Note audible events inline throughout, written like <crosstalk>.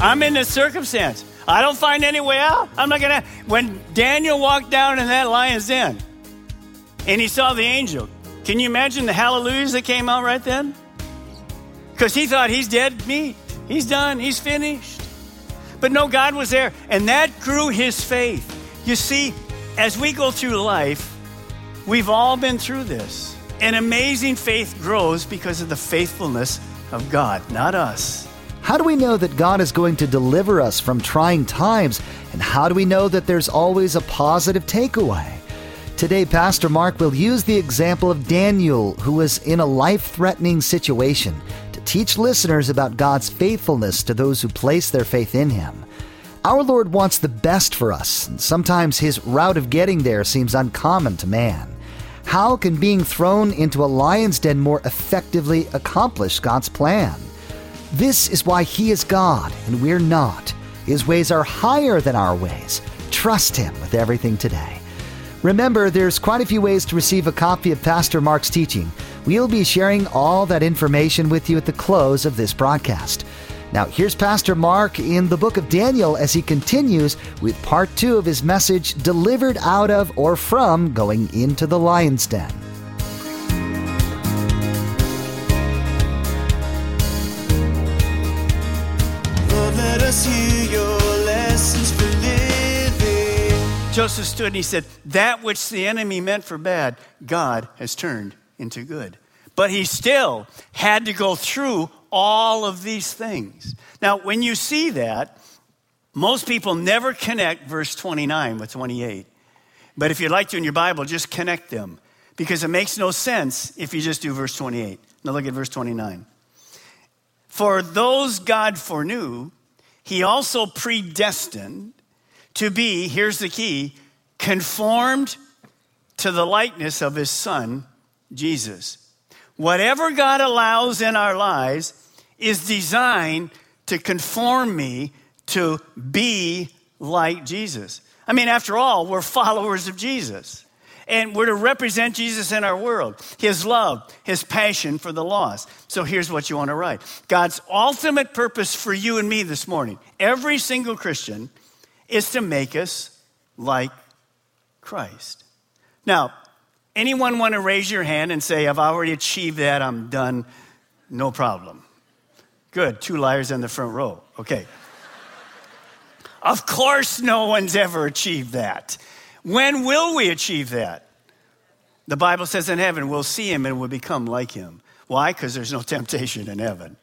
I'm in this circumstance. I don't find any way out. I'm not gonna. When Daniel walked down in that lion's den, and he saw the angel, can you imagine the hallelujahs that came out right then? Because he thought he's dead meat. He's done. He's finished. But no, God was there, and that grew his faith. You see, as we go through life, we've all been through this. And amazing faith grows because of the faithfulness of God, not us. How do we know that God is going to deliver us from trying times? And how do we know that there's always a positive takeaway? Today, Pastor Mark will use the example of Daniel, who was in a life threatening situation, to teach listeners about God's faithfulness to those who place their faith in Him. Our Lord wants the best for us, and sometimes His route of getting there seems uncommon to man. How can being thrown into a lion's den more effectively accomplish God's plan? This is why He is God and we're not. His ways are higher than our ways. Trust Him with everything today. Remember, there's quite a few ways to receive a copy of Pastor Mark's teaching. We'll be sharing all that information with you at the close of this broadcast. Now, here's Pastor Mark in the book of Daniel as he continues with part two of his message, Delivered Out of or From Going Into the Lion's Den. Joseph stood and he said, That which the enemy meant for bad, God has turned into good. But he still had to go through all of these things. Now, when you see that, most people never connect verse 29 with 28. But if you'd like to in your Bible, just connect them because it makes no sense if you just do verse 28. Now look at verse 29. For those God foreknew, he also predestined to be, here's the key, conformed to the likeness of his son, Jesus. Whatever God allows in our lives is designed to conform me to be like Jesus. I mean, after all, we're followers of Jesus. And we're to represent Jesus in our world, his love, his passion for the lost. So here's what you want to write God's ultimate purpose for you and me this morning, every single Christian, is to make us like Christ. Now, anyone want to raise your hand and say, I've already achieved that, I'm done, no problem? Good, two liars in the front row. Okay. of course, no one's ever achieved that. When will we achieve that? The Bible says in heaven, we'll see him and we'll become like him. Why? Because there's no <laughs> temptation in heaven.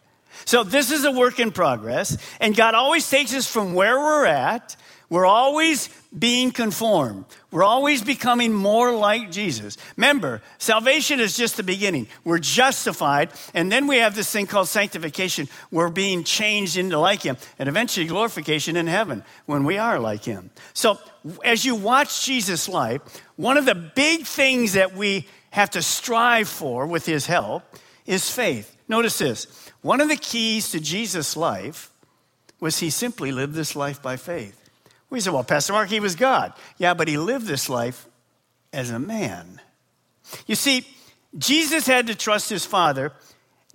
So this is a work in progress, and God always takes us from where we're at. We're always being conformed. We're always becoming more like Jesus. Remember, salvation is just the beginning. We're justified, and then we have this thing called sanctification. We're being changed into like Him, and eventually glorification in heaven when we are like Him. So, as you watch Jesus' life, one of the big things that we have to strive for with His help is faith. Notice this one of the keys to Jesus' life was He simply lived this life by faith. We say, well, Pastor Mark, he was God. Yeah, but he lived this life as a man. You see, Jesus had to trust his Father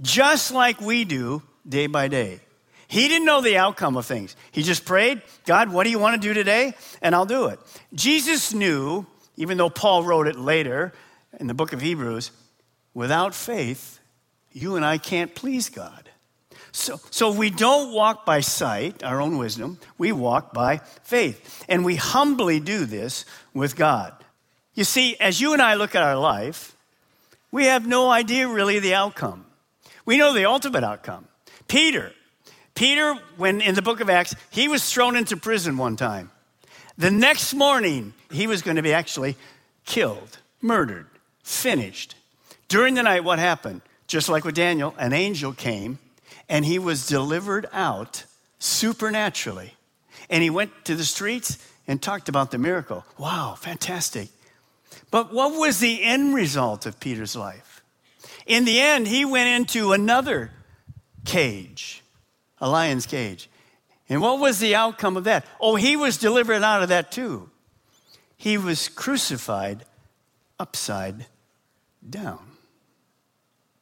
just like we do day by day. He didn't know the outcome of things. He just prayed, God, what do you want to do today? And I'll do it. Jesus knew, even though Paul wrote it later in the book of Hebrews, without faith, you and I can't please God. So, so we don't walk by sight, our own wisdom, we walk by faith. And we humbly do this with God. You see, as you and I look at our life, we have no idea really the outcome. We know the ultimate outcome. Peter, Peter, when in the book of Acts, he was thrown into prison one time. The next morning, he was going to be actually killed, murdered, finished. During the night, what happened? Just like with Daniel, an angel came and he was delivered out supernaturally. And he went to the streets and talked about the miracle. Wow, fantastic. But what was the end result of Peter's life? In the end, he went into another cage, a lion's cage. And what was the outcome of that? Oh, he was delivered out of that too. He was crucified upside down.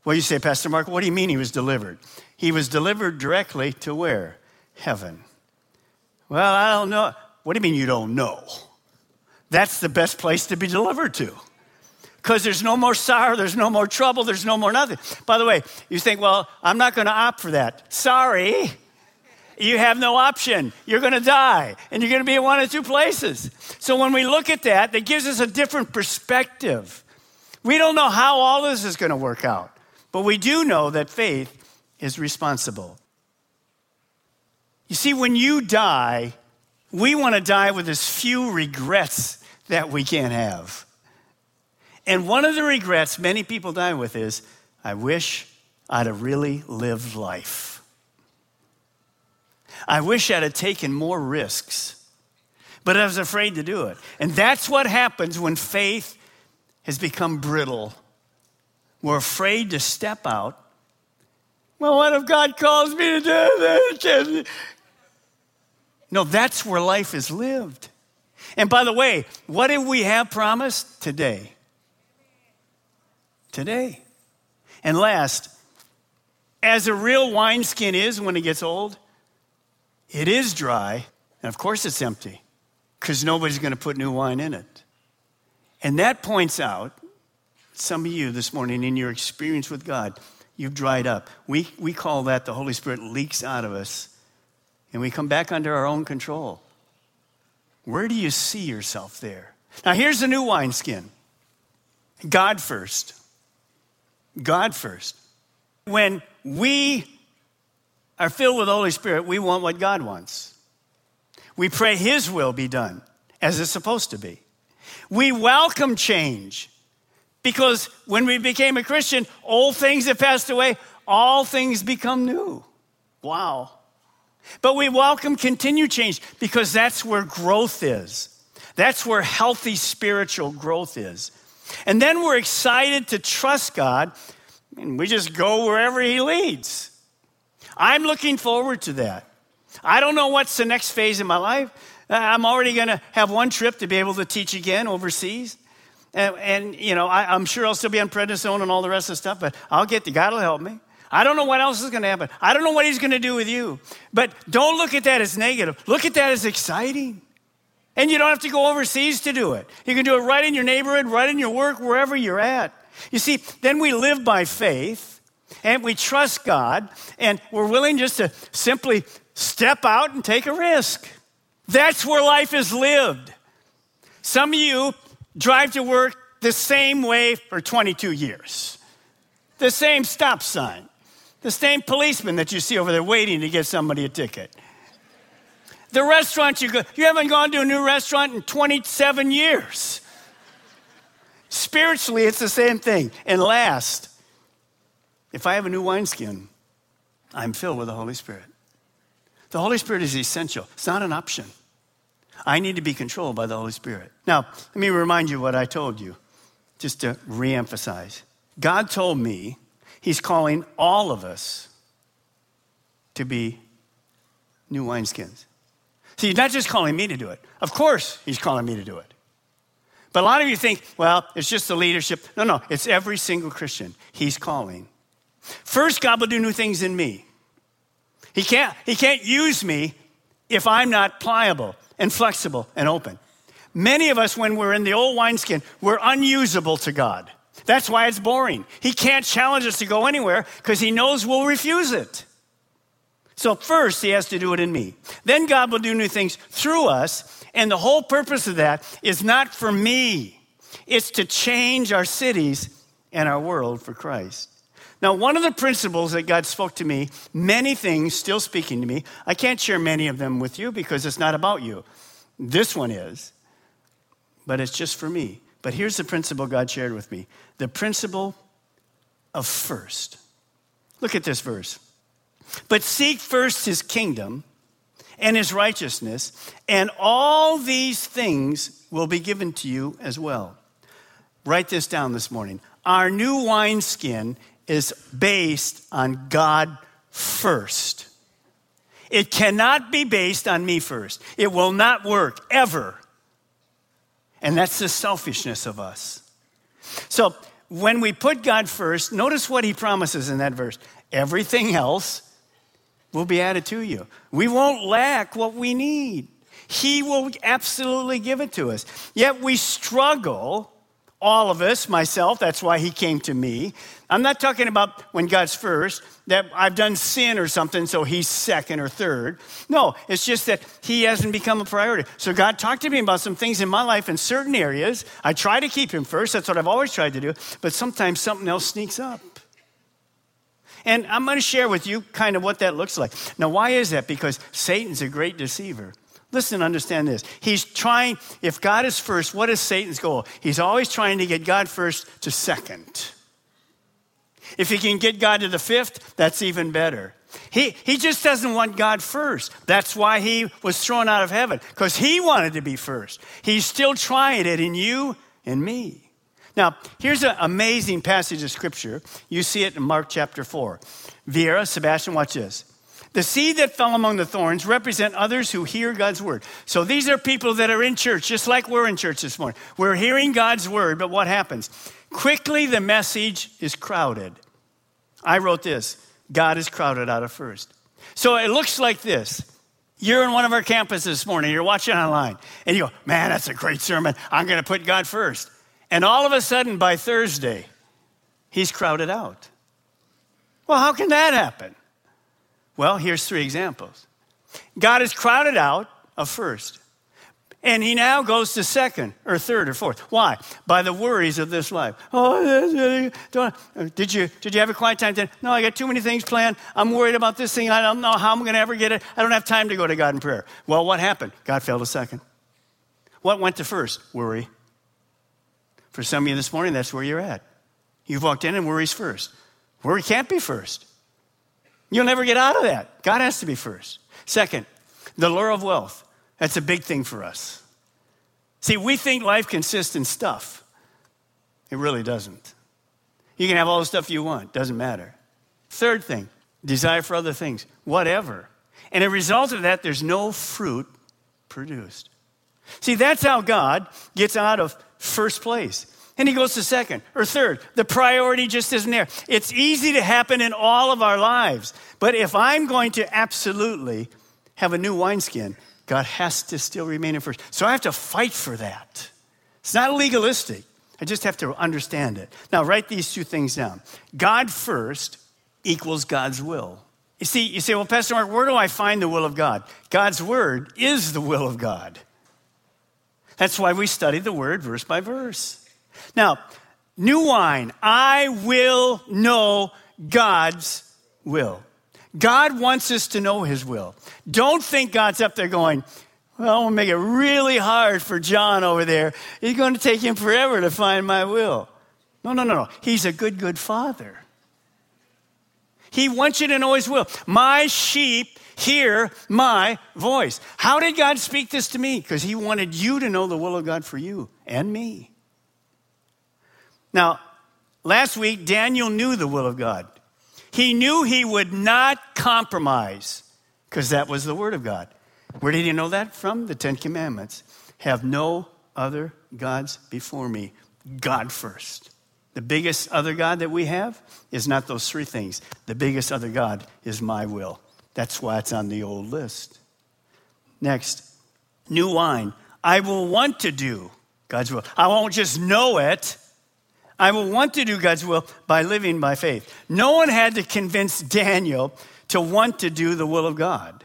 Well, you say, Pastor Mark, what do you mean he was delivered? He was delivered directly to where? Heaven. Well, I don't know. What do you mean you don't know? That's the best place to be delivered to. Because there's no more sorrow, there's no more trouble, there's no more nothing. By the way, you think, well, I'm not going to opt for that. Sorry. You have no option. You're going to die, and you're going to be in one of two places. So when we look at that, that gives us a different perspective. We don't know how all this is going to work out, but we do know that faith is responsible. You see, when you die, we want to die with as few regrets that we can have. And one of the regrets many people die with is I wish I'd have really lived life. I wish I'd have taken more risks, but I was afraid to do it. And that's what happens when faith has become brittle. We're afraid to step out. Well, what if God calls me to do this? No, that's where life is lived. And by the way, what did we have promised? Today. Today. And last, as a real wineskin is when it gets old, it is dry, and of course it's empty, because nobody's going to put new wine in it. And that points out some of you this morning in your experience with God, you've dried up. We, we call that the Holy Spirit leaks out of us and we come back under our own control. Where do you see yourself there? Now, here's the new wineskin God first. God first. When we are filled with the Holy Spirit, we want what God wants. We pray His will be done as it's supposed to be. We welcome change because when we became a Christian, old things have passed away, all things become new. Wow. But we welcome continued change because that's where growth is. That's where healthy spiritual growth is. And then we're excited to trust God and we just go wherever He leads. I'm looking forward to that. I don't know what's the next phase in my life. Uh, I'm already going to have one trip to be able to teach again overseas. And, and you know, I, am sure I'll still be on prednisone and all the rest of the stuff, but I'll get the God will help me. I don't know what else is going to happen. I don't know what he's going to do with you. But don't look at that as negative. Look at that as exciting. And you don't have to go overseas to do it. You can do it right in your neighborhood, right in your work, wherever you're at. You see, then we live by faith and we trust God and we're willing just to simply step out and take a risk. That's where life is lived. Some of you drive to work the same way for 22 years, the same stop sign, the same policeman that you see over there waiting to get somebody a ticket. The restaurant you go, you haven't gone to a new restaurant in 27 years. Spiritually, it's the same thing. And last, if I have a new wineskin, I'm filled with the Holy Spirit. The Holy Spirit is essential, it's not an option. I need to be controlled by the Holy Spirit. Now, let me remind you what I told you, just to reemphasize. God told me He's calling all of us to be new wineskins. See, he's not just calling me to do it. Of course, he's calling me to do it. But a lot of you think, well, it's just the leadership. No, no, it's every single Christian he's calling. First, God will do new things in me. He can't, he can't use me if I'm not pliable and flexible and open. Many of us, when we're in the old wineskin, we're unusable to God. That's why it's boring. He can't challenge us to go anywhere because he knows we'll refuse it. So, first, he has to do it in me. Then, God will do new things through us. And the whole purpose of that is not for me, it's to change our cities and our world for Christ. Now, one of the principles that God spoke to me, many things still speaking to me, I can't share many of them with you because it's not about you. This one is, but it's just for me. But here's the principle God shared with me the principle of first. Look at this verse. But seek first his kingdom and his righteousness, and all these things will be given to you as well. Write this down this morning. Our new wineskin is based on God first. It cannot be based on me first. It will not work ever. And that's the selfishness of us. So when we put God first, notice what he promises in that verse everything else will be added to you. We won't lack what we need. He will absolutely give it to us. Yet we struggle all of us, myself, that's why he came to me. I'm not talking about when God's first, that I've done sin or something, so he's second or third. No, it's just that he hasn't become a priority. So God talked to me about some things in my life in certain areas. I try to keep him first, that's what I've always tried to do, but sometimes something else sneaks up. And I'm going to share with you kind of what that looks like. Now, why is that? Because Satan's a great deceiver. Listen, understand this. He's trying, if God is first, what is Satan's goal? He's always trying to get God first to second. If he can get God to the fifth, that's even better. He, he just doesn't want God first. That's why he was thrown out of heaven, because he wanted to be first. He's still trying it in you and me. Now, here's an amazing passage of scripture. You see it in Mark chapter 4. Vera, Sebastian, watch this. The seed that fell among the thorns represent others who hear God's word. So these are people that are in church, just like we're in church this morning. We're hearing God's word, but what happens? Quickly, the message is crowded. I wrote this God is crowded out of first. So it looks like this. You're in one of our campuses this morning, you're watching online, and you go, Man, that's a great sermon. I'm going to put God first. And all of a sudden, by Thursday, he's crowded out. Well, how can that happen? Well, here's three examples. God is crowded out of first. And he now goes to second or third or fourth. Why? By the worries of this life. Oh, uh, did you, did you have a quiet time? Then? No, I got too many things planned. I'm worried about this thing. I don't know how I'm going to ever get it. I don't have time to go to God in prayer. Well, what happened? God fell to second. What went to first? Worry. For some of you this morning, that's where you're at. You've walked in and worry's first. Worry can't be first. You'll never get out of that. God has to be first. Second, the lure of wealth. That's a big thing for us. See, we think life consists in stuff. It really doesn't. You can have all the stuff you want, doesn't matter. Third thing, desire for other things, whatever. And a result of that, there's no fruit produced. See, that's how God gets out of first place. And he goes to second or third. The priority just isn't there. It's easy to happen in all of our lives. But if I'm going to absolutely have a new wineskin, God has to still remain in first. So I have to fight for that. It's not legalistic. I just have to understand it. Now, write these two things down God first equals God's will. You see, you say, well, Pastor Mark, where do I find the will of God? God's word is the will of God. That's why we study the word verse by verse. Now, new wine, I will know God's will. God wants us to know his will. Don't think God's up there going, well, to make it really hard for John over there. He's going to take him forever to find my will. No, no, no, no. He's a good, good father. He wants you to know his will. My sheep hear my voice. How did God speak this to me? Because he wanted you to know the will of God for you and me. Now, last week, Daniel knew the will of God. He knew he would not compromise because that was the word of God. Where did he know that from? The Ten Commandments. Have no other gods before me. God first. The biggest other God that we have is not those three things. The biggest other God is my will. That's why it's on the old list. Next, new wine. I will want to do God's will. I won't just know it, I will want to do God's will by living by faith. No one had to convince Daniel to want to do the will of God.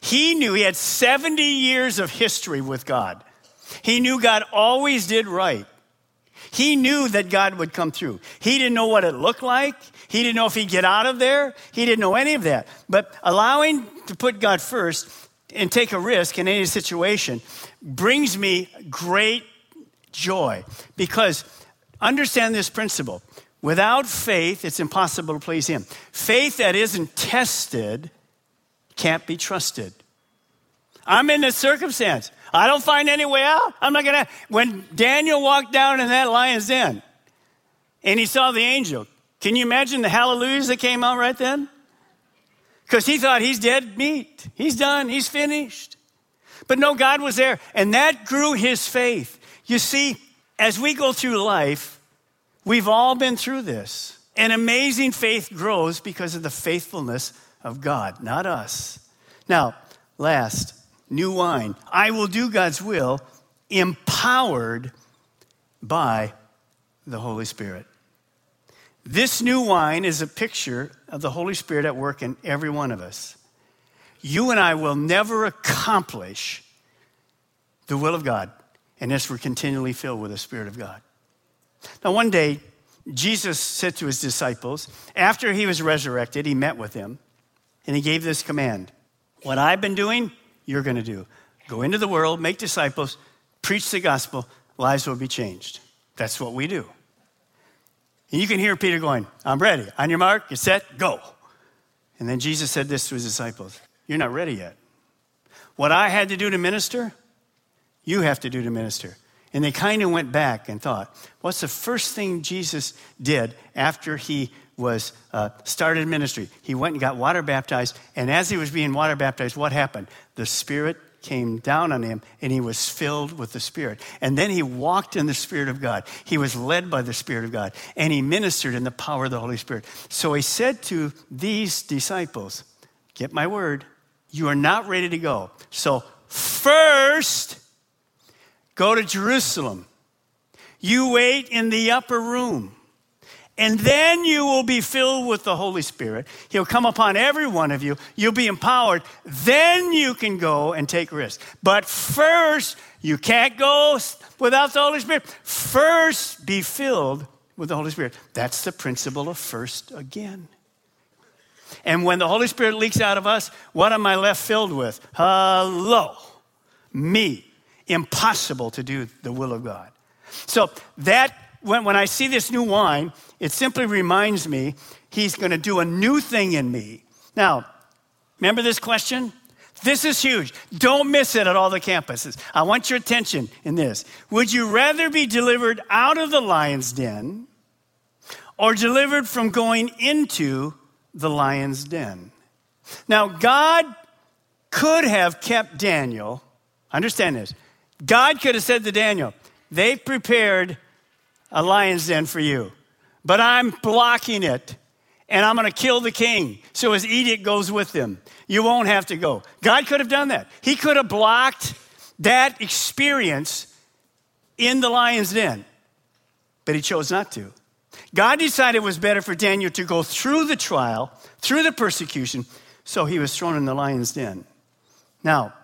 He knew he had 70 years of history with God. He knew God always did right. He knew that God would come through. He didn't know what it looked like. He didn't know if he'd get out of there. He didn't know any of that. But allowing to put God first and take a risk in any situation brings me great joy because understand this principle. Without faith, it's impossible to please Him. Faith that isn't tested can't be trusted. I'm in this circumstance. I don't find any way out. I'm not going to. When Daniel walked down in that lion's den and he saw the angel, can you imagine the hallelujahs that came out right then? Because he thought he's dead meat. He's done. He's finished. But no, God was there. And that grew his faith. You see, as we go through life, we've all been through this. And amazing faith grows because of the faithfulness of God, not us. Now, last, new wine. I will do God's will, empowered by the Holy Spirit. This new wine is a picture of the Holy Spirit at work in every one of us. You and I will never accomplish the will of God unless we're continually filled with the Spirit of God. Now, one day, Jesus said to his disciples, after he was resurrected, he met with them, and he gave this command What I've been doing, you're going to do. Go into the world, make disciples, preach the gospel, lives will be changed. That's what we do. And you can hear Peter going, I'm ready. On your mark, get set, go. And then Jesus said this to his disciples You're not ready yet. What I had to do to minister, you have to do to minister. And they kind of went back and thought, what's the first thing Jesus did after he was uh, started ministry? He went and got water baptized, and as he was being water baptized, what happened? The Spirit came down on him and he was filled with the Spirit. And then he walked in the Spirit of God. He was led by the Spirit of God and he ministered in the power of the Holy Spirit. So he said to these disciples, Get my word, you are not ready to go. So, first, go to Jerusalem. You wait in the upper room. And then you will be filled with the Holy Spirit. He'll come upon every one of you. You'll be empowered. Then you can go and take risks. But first, you can't go without the Holy Spirit. First, be filled with the Holy Spirit. That's the principle of first again. And when the Holy Spirit leaks out of us, what am I left filled with? Hello, me. Impossible to do the will of God. So that when, when I see this new wine, it simply reminds me he's going to do a new thing in me. Now, remember this question? This is huge. Don't miss it at all the campuses. I want your attention in this. Would you rather be delivered out of the lion's den or delivered from going into the lion's den? Now, God could have kept Daniel. Understand this. God could have said to Daniel, They prepared a lion's den for you. But I'm blocking it and I'm going to kill the king. So his edict goes with him. You won't have to go. God could have done that. He could have blocked that experience in the lion's den, but he chose not to. God decided it was better for Daniel to go through the trial, through the persecution, so he was thrown in the lion's den. Now,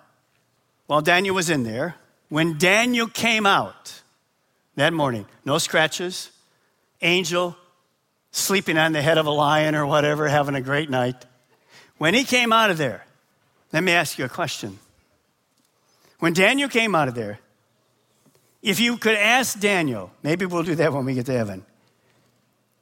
while Daniel was in there, when Daniel came out, that morning. No scratches. Angel sleeping on the head of a lion or whatever, having a great night. When he came out of there, let me ask you a question. When Daniel came out of there, if you could ask Daniel, maybe we'll do that when we get to heaven.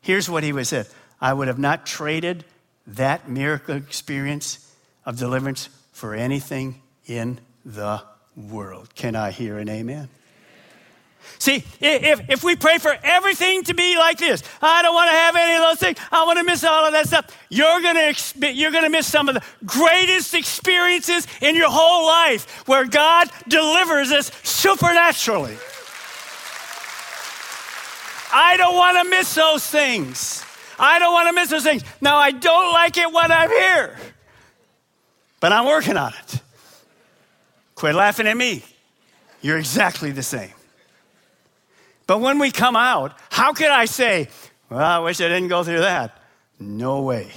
Here's what he would say I would have not traded that miracle experience of deliverance for anything in the world. Can I hear an amen? See, if, if we pray for everything to be like this, I don't want to have any of those things, I want to miss all of that stuff, you're going to you're going to miss some of the greatest experiences in your whole life where God delivers us supernaturally. I don't want to miss those things. I don't want to miss those things. Now, I don't like it when I'm here, but I'm working on it. Quit laughing at me. You're exactly the same. But when we come out, how can I say, well, I wish I didn't go through that? No way.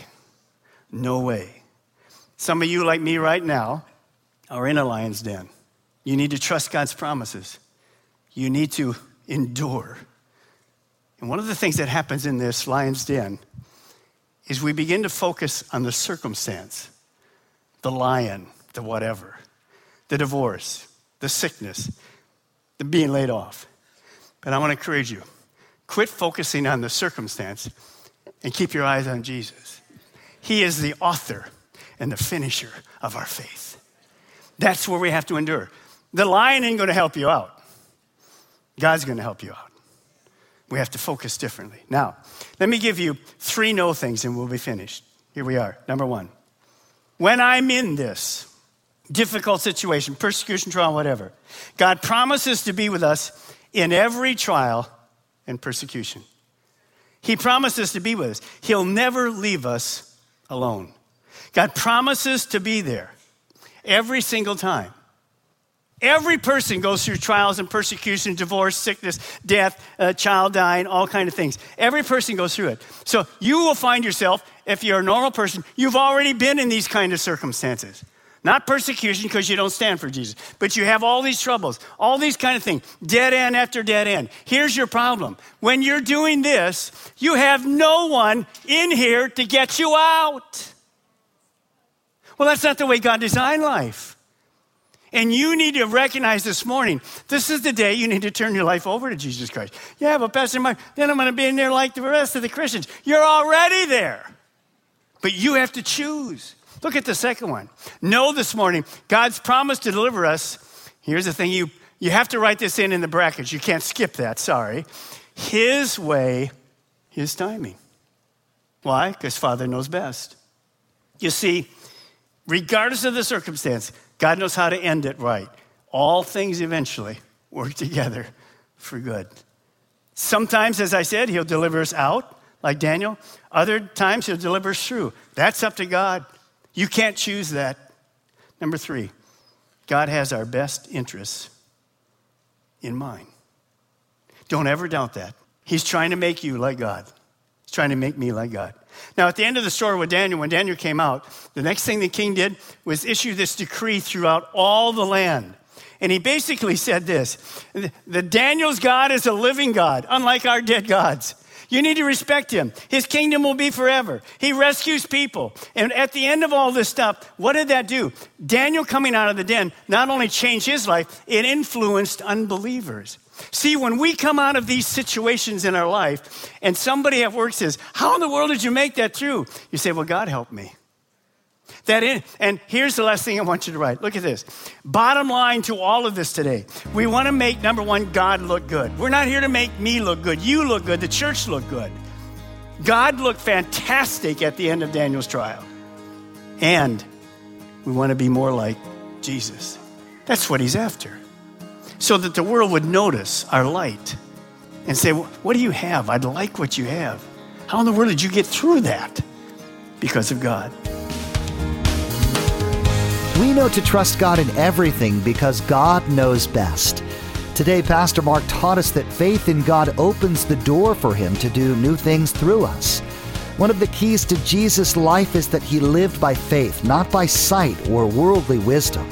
No way. Some of you, like me right now, are in a lion's den. You need to trust God's promises. You need to endure. And one of the things that happens in this lion's den is we begin to focus on the circumstance, the lion, the whatever, the divorce, the sickness, the being laid off. But I want to encourage you quit focusing on the circumstance and keep your eyes on Jesus. He is the author and the finisher of our faith. That's where we have to endure. The lion ain't going to help you out, God's going to help you out. We have to focus differently. Now, let me give you three no things and we'll be finished. Here we are. Number one, when I'm in this difficult situation, persecution, trial, whatever, God promises to be with us in every trial and persecution. He promises to be with us. He'll never leave us alone. God promises to be there every single time. Every person goes through trials and persecution, divorce, sickness, death, uh, child dying, all kind of things. Every person goes through it. So you will find yourself, if you're a normal person, you've already been in these kind of circumstances. Not persecution because you don't stand for Jesus, but you have all these troubles, all these kind of things, dead end after dead end. Here's your problem. When you're doing this, you have no one in here to get you out. Well, that's not the way God designed life. And you need to recognize this morning, this is the day you need to turn your life over to Jesus Christ. Yeah, but Pastor Mark, then I'm going to be in there like the rest of the Christians. You're already there. But you have to choose. Look at the second one. Know this morning, God's promise to deliver us. Here's the thing you, you have to write this in in the brackets. You can't skip that, sorry. His way, His timing. Why? Because Father knows best. You see, regardless of the circumstance, God knows how to end it right. All things eventually work together for good. Sometimes, as I said, He'll deliver us out, like Daniel. Other times, He'll deliver us through. That's up to God. You can't choose that. Number three, God has our best interests in mind. Don't ever doubt that. He's trying to make you like God. He's trying to make me like God. Now, at the end of the story with Daniel, when Daniel came out, the next thing the king did was issue this decree throughout all the land. And he basically said this the Daniel's God is a living God, unlike our dead gods. You need to respect him. His kingdom will be forever. He rescues people. And at the end of all this stuff, what did that do? Daniel coming out of the den not only changed his life, it influenced unbelievers. See, when we come out of these situations in our life and somebody at work says, How in the world did you make that through? You say, Well, God helped me. That in, and here's the last thing I want you to write. Look at this. Bottom line to all of this today. We want to make number one, God look good. We're not here to make me look good, you look good, the church look good. God looked fantastic at the end of Daniel's trial. And we want to be more like Jesus. That's what he's after so that the world would notice our light and say, What do you have? I'd like what you have. How in the world did you get through that? Because of God. We know to trust God in everything because God knows best. Today, Pastor Mark taught us that faith in God opens the door for Him to do new things through us. One of the keys to Jesus' life is that He lived by faith, not by sight or worldly wisdom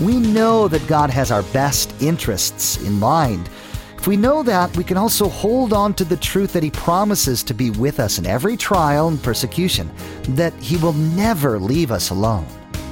we know that God has our best interests in mind. If we know that, we can also hold on to the truth that He promises to be with us in every trial and persecution, that He will never leave us alone.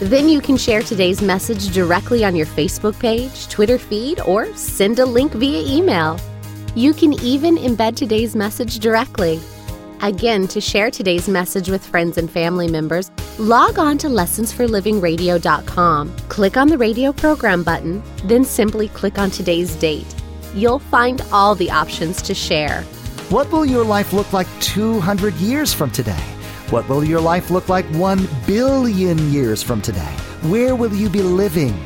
Then you can share today's message directly on your Facebook page, Twitter feed, or send a link via email. You can even embed today's message directly. Again, to share today's message with friends and family members, log on to lessonsforlivingradio.com. Click on the radio program button, then simply click on today's date. You'll find all the options to share. What will your life look like 200 years from today? What will your life look like 1 billion years from today? Where will you be living?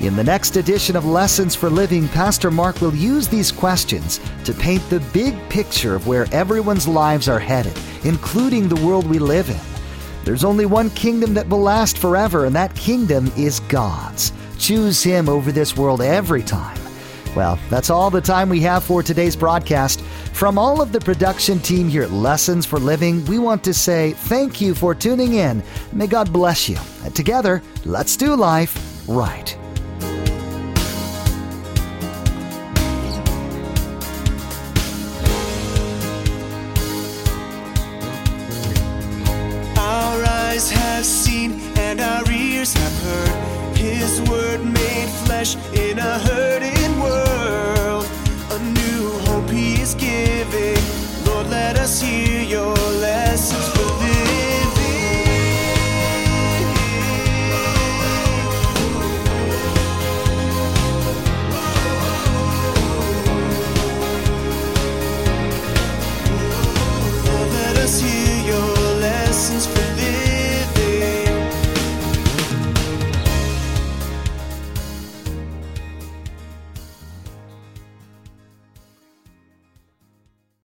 In the next edition of Lessons for Living, Pastor Mark will use these questions to paint the big picture of where everyone's lives are headed, including the world we live in. There's only one kingdom that will last forever, and that kingdom is God's. choose Him over this world every time. Well, that's all the time we have for today's broadcast. From all of the production team here at Lessons for Living, we want to say thank you for tuning in. May God bless you. Together, let's do life right. Our eyes have seen and our ears have heard His word made flesh in a.